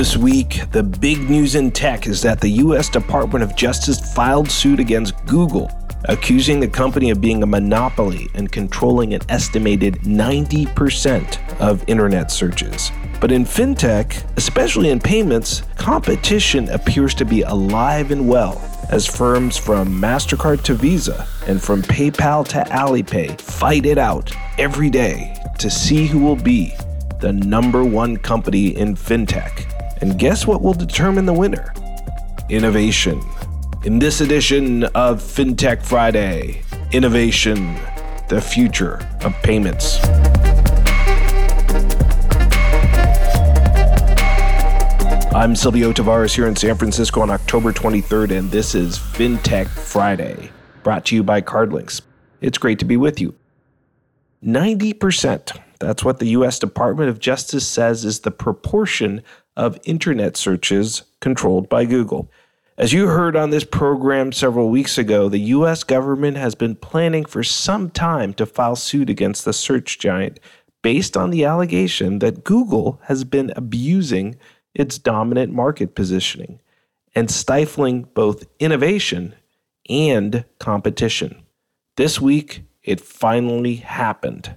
This week, the big news in tech is that the U.S. Department of Justice filed suit against Google, accusing the company of being a monopoly and controlling an estimated 90% of internet searches. But in fintech, especially in payments, competition appears to be alive and well as firms from MasterCard to Visa and from PayPal to Alipay fight it out every day to see who will be the number one company in fintech. And guess what will determine the winner? Innovation. In this edition of FinTech Friday, innovation, the future of payments. I'm Silvio Tavares here in San Francisco on October 23rd, and this is FinTech Friday, brought to you by CardLinx. It's great to be with you. 90%, that's what the U.S. Department of Justice says is the proportion of internet searches controlled by Google. As you heard on this program several weeks ago, the US government has been planning for some time to file suit against the search giant based on the allegation that Google has been abusing its dominant market positioning and stifling both innovation and competition. This week, it finally happened.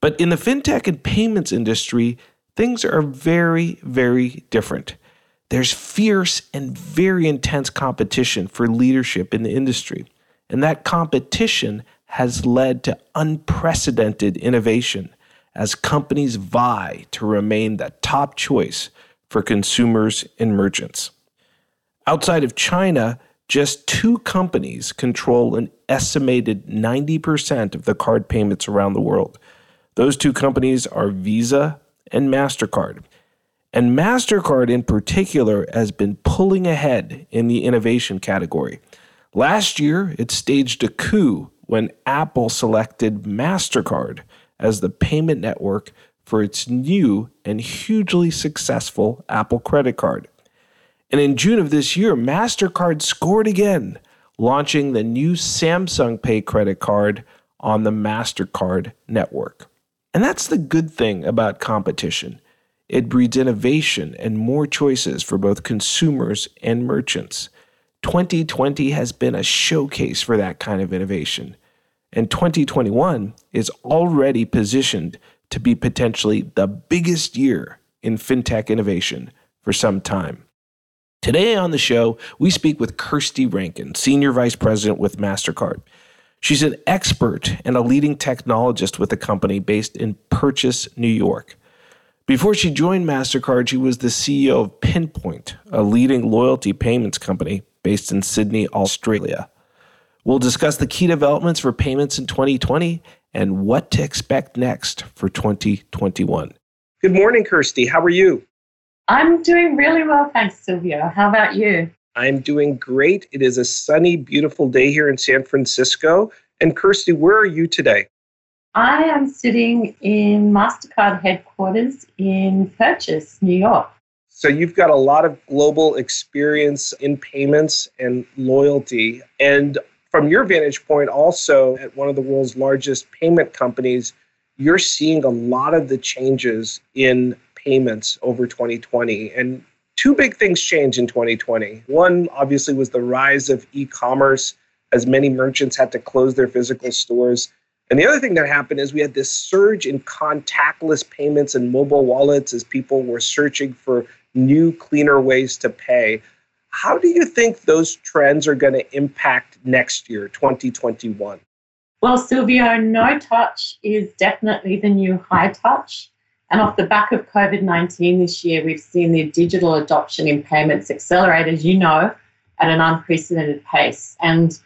But in the fintech and payments industry, things are very, very different. There's fierce and very intense competition for leadership in the industry. And that competition has led to unprecedented innovation as companies vie to remain the top choice for consumers and merchants. Outside of China, just two companies control an estimated 90% of the card payments around the world. Those two companies are Visa and MasterCard. And MasterCard in particular has been pulling ahead in the innovation category. Last year, it staged a coup when Apple selected MasterCard as the payment network for its new and hugely successful Apple credit card. And in June of this year, MasterCard scored again, launching the new Samsung Pay credit card on the MasterCard network. And that's the good thing about competition. It breeds innovation and more choices for both consumers and merchants. 2020 has been a showcase for that kind of innovation. And 2021 is already positioned to be potentially the biggest year in fintech innovation for some time. Today on the show, we speak with Kirsty Rankin, Senior Vice President with MasterCard. She's an expert and a leading technologist with a company based in Purchase, New York. Before she joined MasterCard, she was the CEO of Pinpoint, a leading loyalty payments company based in Sydney, Australia. We'll discuss the key developments for payments in 2020 and what to expect next for 2021. Good morning, Kirsty. How are you? I'm doing really well, thanks, Silvio. How about you? I'm doing great. It is a sunny, beautiful day here in San Francisco. And Kirsty, where are you today? I am sitting in MasterCard headquarters in Purchase, New York. So you've got a lot of global experience in payments and loyalty. And from your vantage point, also at one of the world's largest payment companies, you're seeing a lot of the changes in payments over 2020. And two big things changed in 2020. One, obviously, was the rise of e commerce as many merchants had to close their physical stores. And the other thing that happened is we had this surge in contactless payments and mobile wallets as people were searching for new, cleaner ways to pay. How do you think those trends are going to impact next year, 2021? Well, Silvio, no touch is definitely the new high touch. And off the back of COVID 19 this year, we've seen the digital adoption in payments accelerate, as you know, at an unprecedented pace. And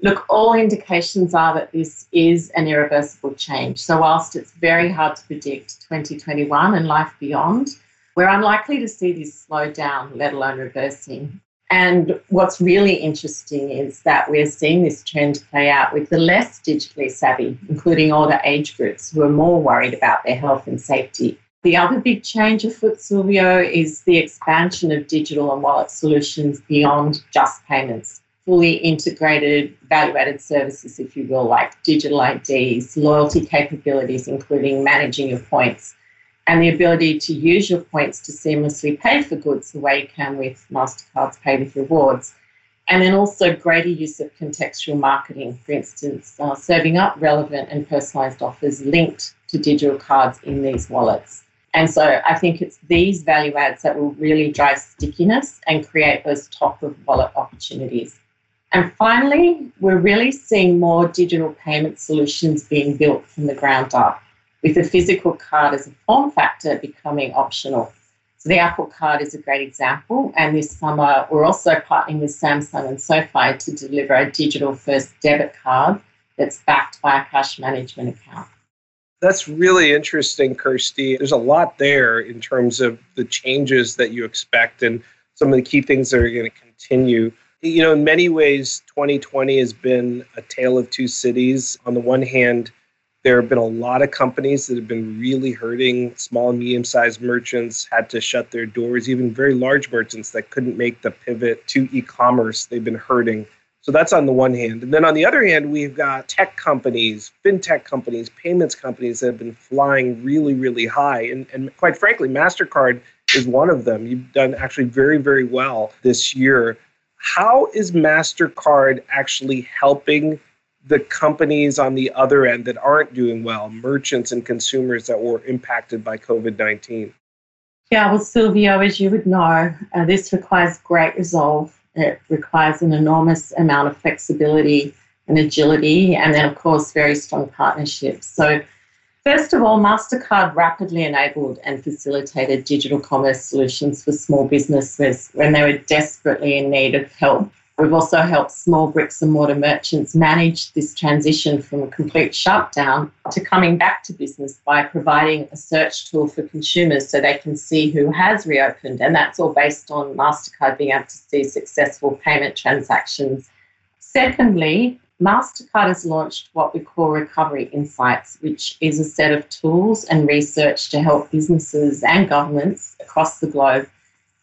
look, all indications are that this is an irreversible change. So, whilst it's very hard to predict 2021 and life beyond, we're unlikely to see this slow down, let alone reversing. And what's really interesting is that we're seeing this trend play out with the less digitally savvy, including older age groups who are more worried about their health and safety. The other big change afoot, Silvio, is the expansion of digital and wallet solutions beyond just payments. Fully integrated, value added services, if you will, like digital IDs, loyalty capabilities, including managing your points, and the ability to use your points to seamlessly pay for goods the way you can with MasterCard's Pay with Rewards. And then also greater use of contextual marketing, for instance, uh, serving up relevant and personalized offers linked to digital cards in these wallets. And so I think it's these value adds that will really drive stickiness and create those top of wallet opportunities. And finally, we're really seeing more digital payment solutions being built from the ground up, with the physical card as a form factor becoming optional. So the Apple Card is a great example. And this summer, we're also partnering with Samsung and SoFi to deliver a digital first debit card that's backed by a cash management account. That's really interesting, Kirsty. There's a lot there in terms of the changes that you expect and some of the key things that are going to continue. You know, in many ways, 2020 has been a tale of two cities. On the one hand, there have been a lot of companies that have been really hurting. Small and medium sized merchants had to shut their doors, even very large merchants that couldn't make the pivot to e commerce. They've been hurting. So that's on the one hand. And then on the other hand, we've got tech companies, fintech companies, payments companies that have been flying really, really high. And, and quite frankly, MasterCard is one of them. You've done actually very, very well this year. How is MasterCard actually helping the companies on the other end that aren't doing well, merchants and consumers that were impacted by COVID 19? Yeah, well, Silvio, as you would know, uh, this requires great resolve it requires an enormous amount of flexibility and agility, and then, of course, very strong partnerships. So, first of all, MasterCard rapidly enabled and facilitated digital commerce solutions for small businesses when they were desperately in need of help. We've also helped small bricks and mortar merchants manage this transition from a complete shutdown to coming back to business by providing a search tool for consumers so they can see who has reopened. And that's all based on MasterCard being able to see successful payment transactions. Secondly, MasterCard has launched what we call Recovery Insights, which is a set of tools and research to help businesses and governments across the globe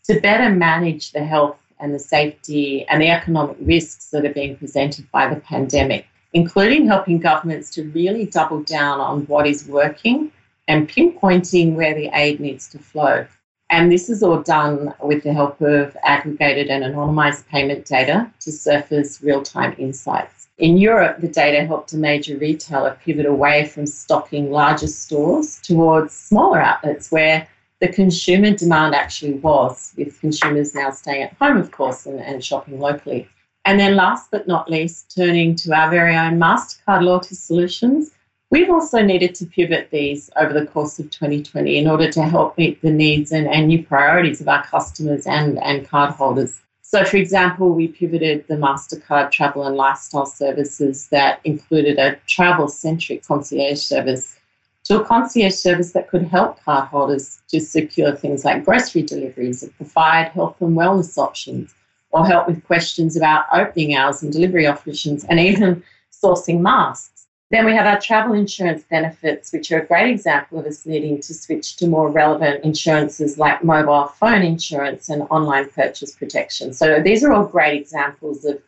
to better manage the health and the safety and the economic risks that are being presented by the pandemic, including helping governments to really double down on what is working and pinpointing where the aid needs to flow. And this is all done with the help of aggregated and anonymized payment data to surface real time insights. In Europe, the data helped a major retailer pivot away from stocking larger stores towards smaller outlets where the consumer demand actually was, with consumers now staying at home, of course, and, and shopping locally. And then, last but not least, turning to our very own MasterCard loyalty solutions, we've also needed to pivot these over the course of 2020 in order to help meet the needs and, and new priorities of our customers and, and cardholders. So, for example, we pivoted the MasterCard travel and lifestyle services that included a travel centric concierge service to a concierge service that could help cardholders to secure things like grocery deliveries, provide health and wellness options, or help with questions about opening hours and delivery options, and even sourcing masks. Then we have our travel insurance benefits, which are a great example of us needing to switch to more relevant insurances like mobile phone insurance and online purchase protection. So these are all great examples of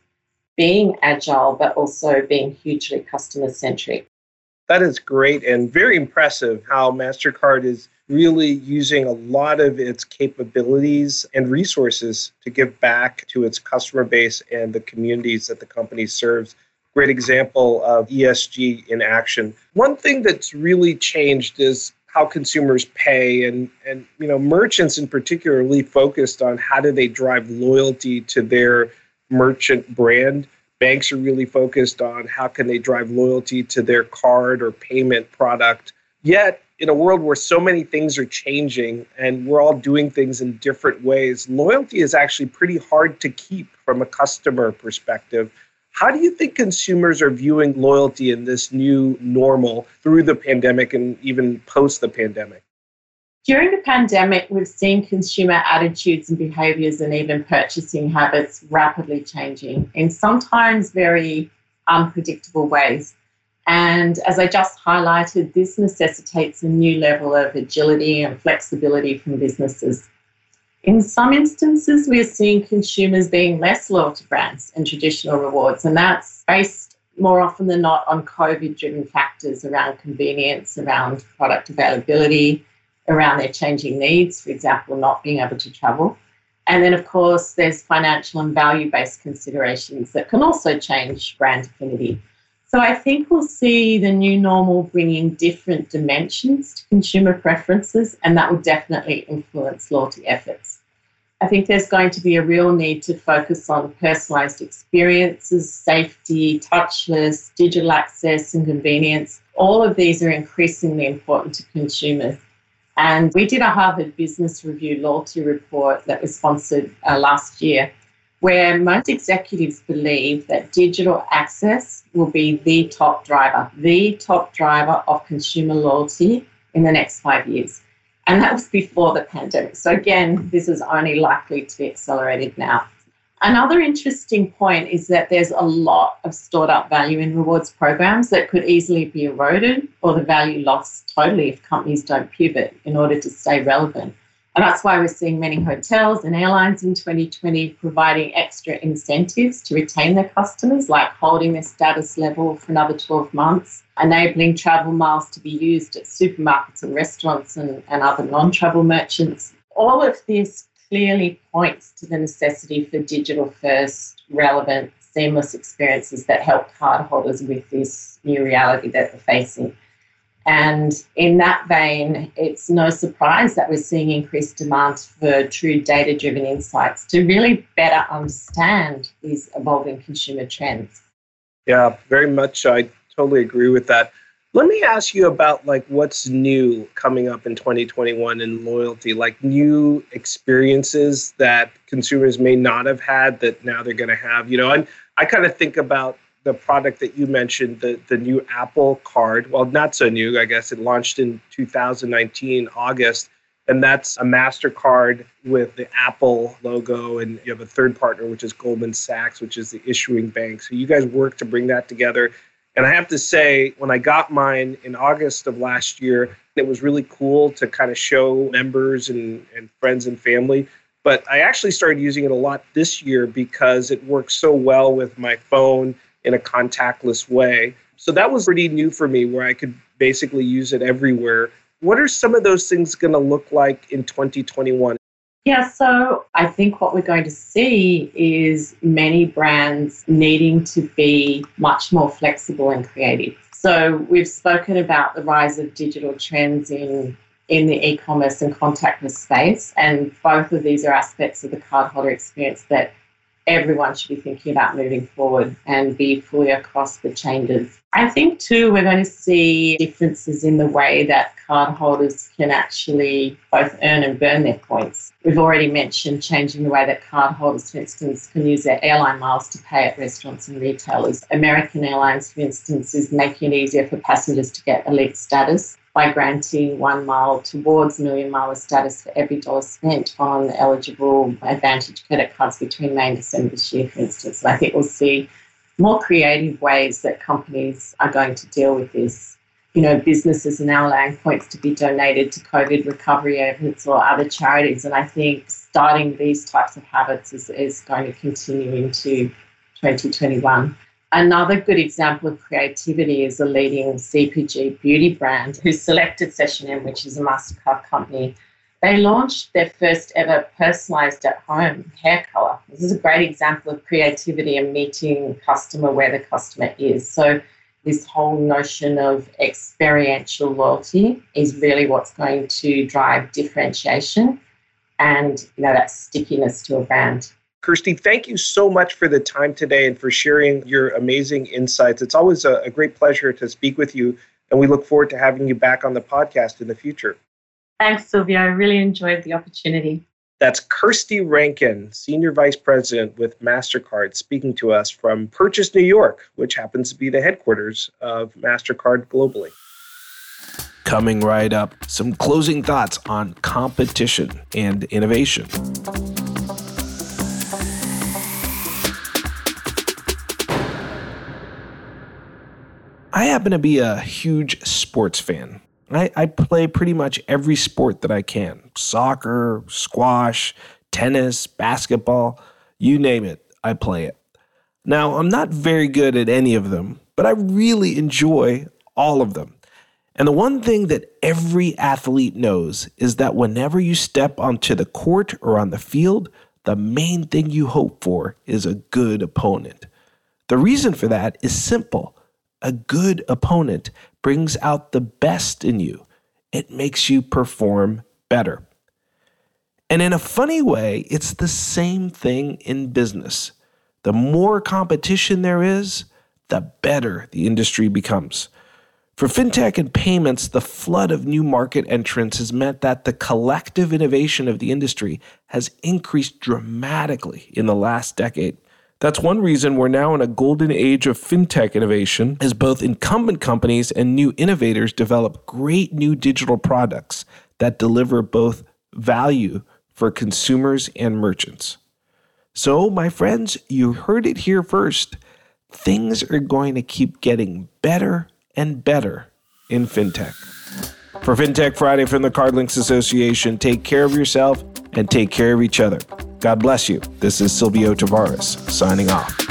being agile, but also being hugely customer centric. That is great and very impressive how MasterCard is really using a lot of its capabilities and resources to give back to its customer base and the communities that the company serves. Great example of ESG in action. One thing that's really changed is how consumers pay and and you know merchants in particular really focused on how do they drive loyalty to their merchant brand banks are really focused on how can they drive loyalty to their card or payment product. Yet, in a world where so many things are changing and we're all doing things in different ways, loyalty is actually pretty hard to keep from a customer perspective. How do you think consumers are viewing loyalty in this new normal through the pandemic and even post the pandemic? During the pandemic, we've seen consumer attitudes and behaviours and even purchasing habits rapidly changing in sometimes very unpredictable ways. And as I just highlighted, this necessitates a new level of agility and flexibility from businesses. In some instances, we are seeing consumers being less loyal to brands and traditional rewards, and that's based more often than not on COVID driven factors around convenience, around product availability, around their changing needs, for example, not being able to travel. And then, of course, there's financial and value based considerations that can also change brand affinity. So I think we'll see the new normal bringing different dimensions to consumer preferences, and that will definitely influence loyalty efforts. I think there's going to be a real need to focus on personalized experiences, safety, touchless, digital access, and convenience. All of these are increasingly important to consumers. And we did a Harvard Business Review loyalty report that was sponsored uh, last year, where most executives believe that digital access will be the top driver, the top driver of consumer loyalty in the next five years. And that was before the pandemic. So, again, this is only likely to be accelerated now. Another interesting point is that there's a lot of stored up value in rewards programs that could easily be eroded or the value lost totally if companies don't pivot in order to stay relevant. And that's why we're seeing many hotels and airlines in 2020 providing extra incentives to retain their customers, like holding their status level for another 12 months, enabling travel miles to be used at supermarkets and restaurants and, and other non travel merchants. All of this clearly points to the necessity for digital first, relevant, seamless experiences that help cardholders with this new reality that they're facing. And in that vein, it's no surprise that we're seeing increased demand for true data driven insights to really better understand these evolving consumer trends. Yeah, very much. I totally agree with that. Let me ask you about like what's new coming up in 2021 in loyalty, like new experiences that consumers may not have had that now they're going to have. You know, and I kind of think about the product that you mentioned, the the new Apple Card. Well, not so new, I guess. It launched in 2019 August, and that's a Mastercard with the Apple logo, and you have a third partner, which is Goldman Sachs, which is the issuing bank. So you guys work to bring that together and I have to say, when I got mine in August of last year, it was really cool to kind of show members and, and friends and family. But I actually started using it a lot this year because it works so well with my phone in a contactless way. So that was pretty new for me where I could basically use it everywhere. What are some of those things going to look like in 2021? Yeah, so I think what we're going to see is many brands needing to be much more flexible and creative. So we've spoken about the rise of digital trends in in the e-commerce and contactless space, and both of these are aspects of the cardholder experience that everyone should be thinking about moving forward and be fully across the changes. I think too we're going to see differences in the way that cardholders can actually both earn and burn their points. We've already mentioned changing the way that cardholders, for instance, can use their airline miles to pay at restaurants and retailers. American Airlines, for instance, is making it easier for passengers to get elite status by granting one mile towards million miler status for every dollar spent on eligible AAdvantage credit cards between May and December this year, for instance. And I think we'll see more creative ways that companies are going to deal with this. You know, businesses are now allowing points to be donated to COVID recovery efforts or other charities. And I think starting these types of habits is, is going to continue into 2021. Another good example of creativity is a leading CPG beauty brand who selected SessionM, which is a MasterCard company. They launched their first ever personalized at home hair color. This is a great example of creativity and meeting customer where the customer is. So, this whole notion of experiential loyalty is really what's going to drive differentiation and you know that stickiness to a brand. Kirsty, thank you so much for the time today and for sharing your amazing insights. It's always a, a great pleasure to speak with you, and we look forward to having you back on the podcast in the future. Thanks, Silvio. I really enjoyed the opportunity. That's Kirsty Rankin, Senior Vice President with MasterCard, speaking to us from Purchase, New York, which happens to be the headquarters of MasterCard globally. Coming right up, some closing thoughts on competition and innovation. I happen to be a huge sports fan. I, I, play pretty much every sport that I can soccer, squash, tennis, basketball, you name it, I play it. Now, I'm not very good at any of them, but I really enjoy all of them. And the one thing that every athlete knows is that whenever you step onto the court or on the field, the main thing you hope for is a good opponent. The reason for that is simple a good opponent brings out the best in you, it makes you perform better. And in a funny way, it's the same thing in business. The more competition there is, the better the industry becomes. For fintech and payments, the flood of new market entrants has meant that the collective innovation of the industry has increased dramatically in the last decade. That's one reason we're now in a golden age of fintech innovation as both incumbent companies and new innovators develop great new digital products that deliver both value for consumers and merchants. So, my friends, you heard it here first. Things are going to keep getting better and better in fintech. For FinTech Friday from the CardLinx Association, take care of yourself and take care of each other. God bless you. This is Silvio Tavares signing off.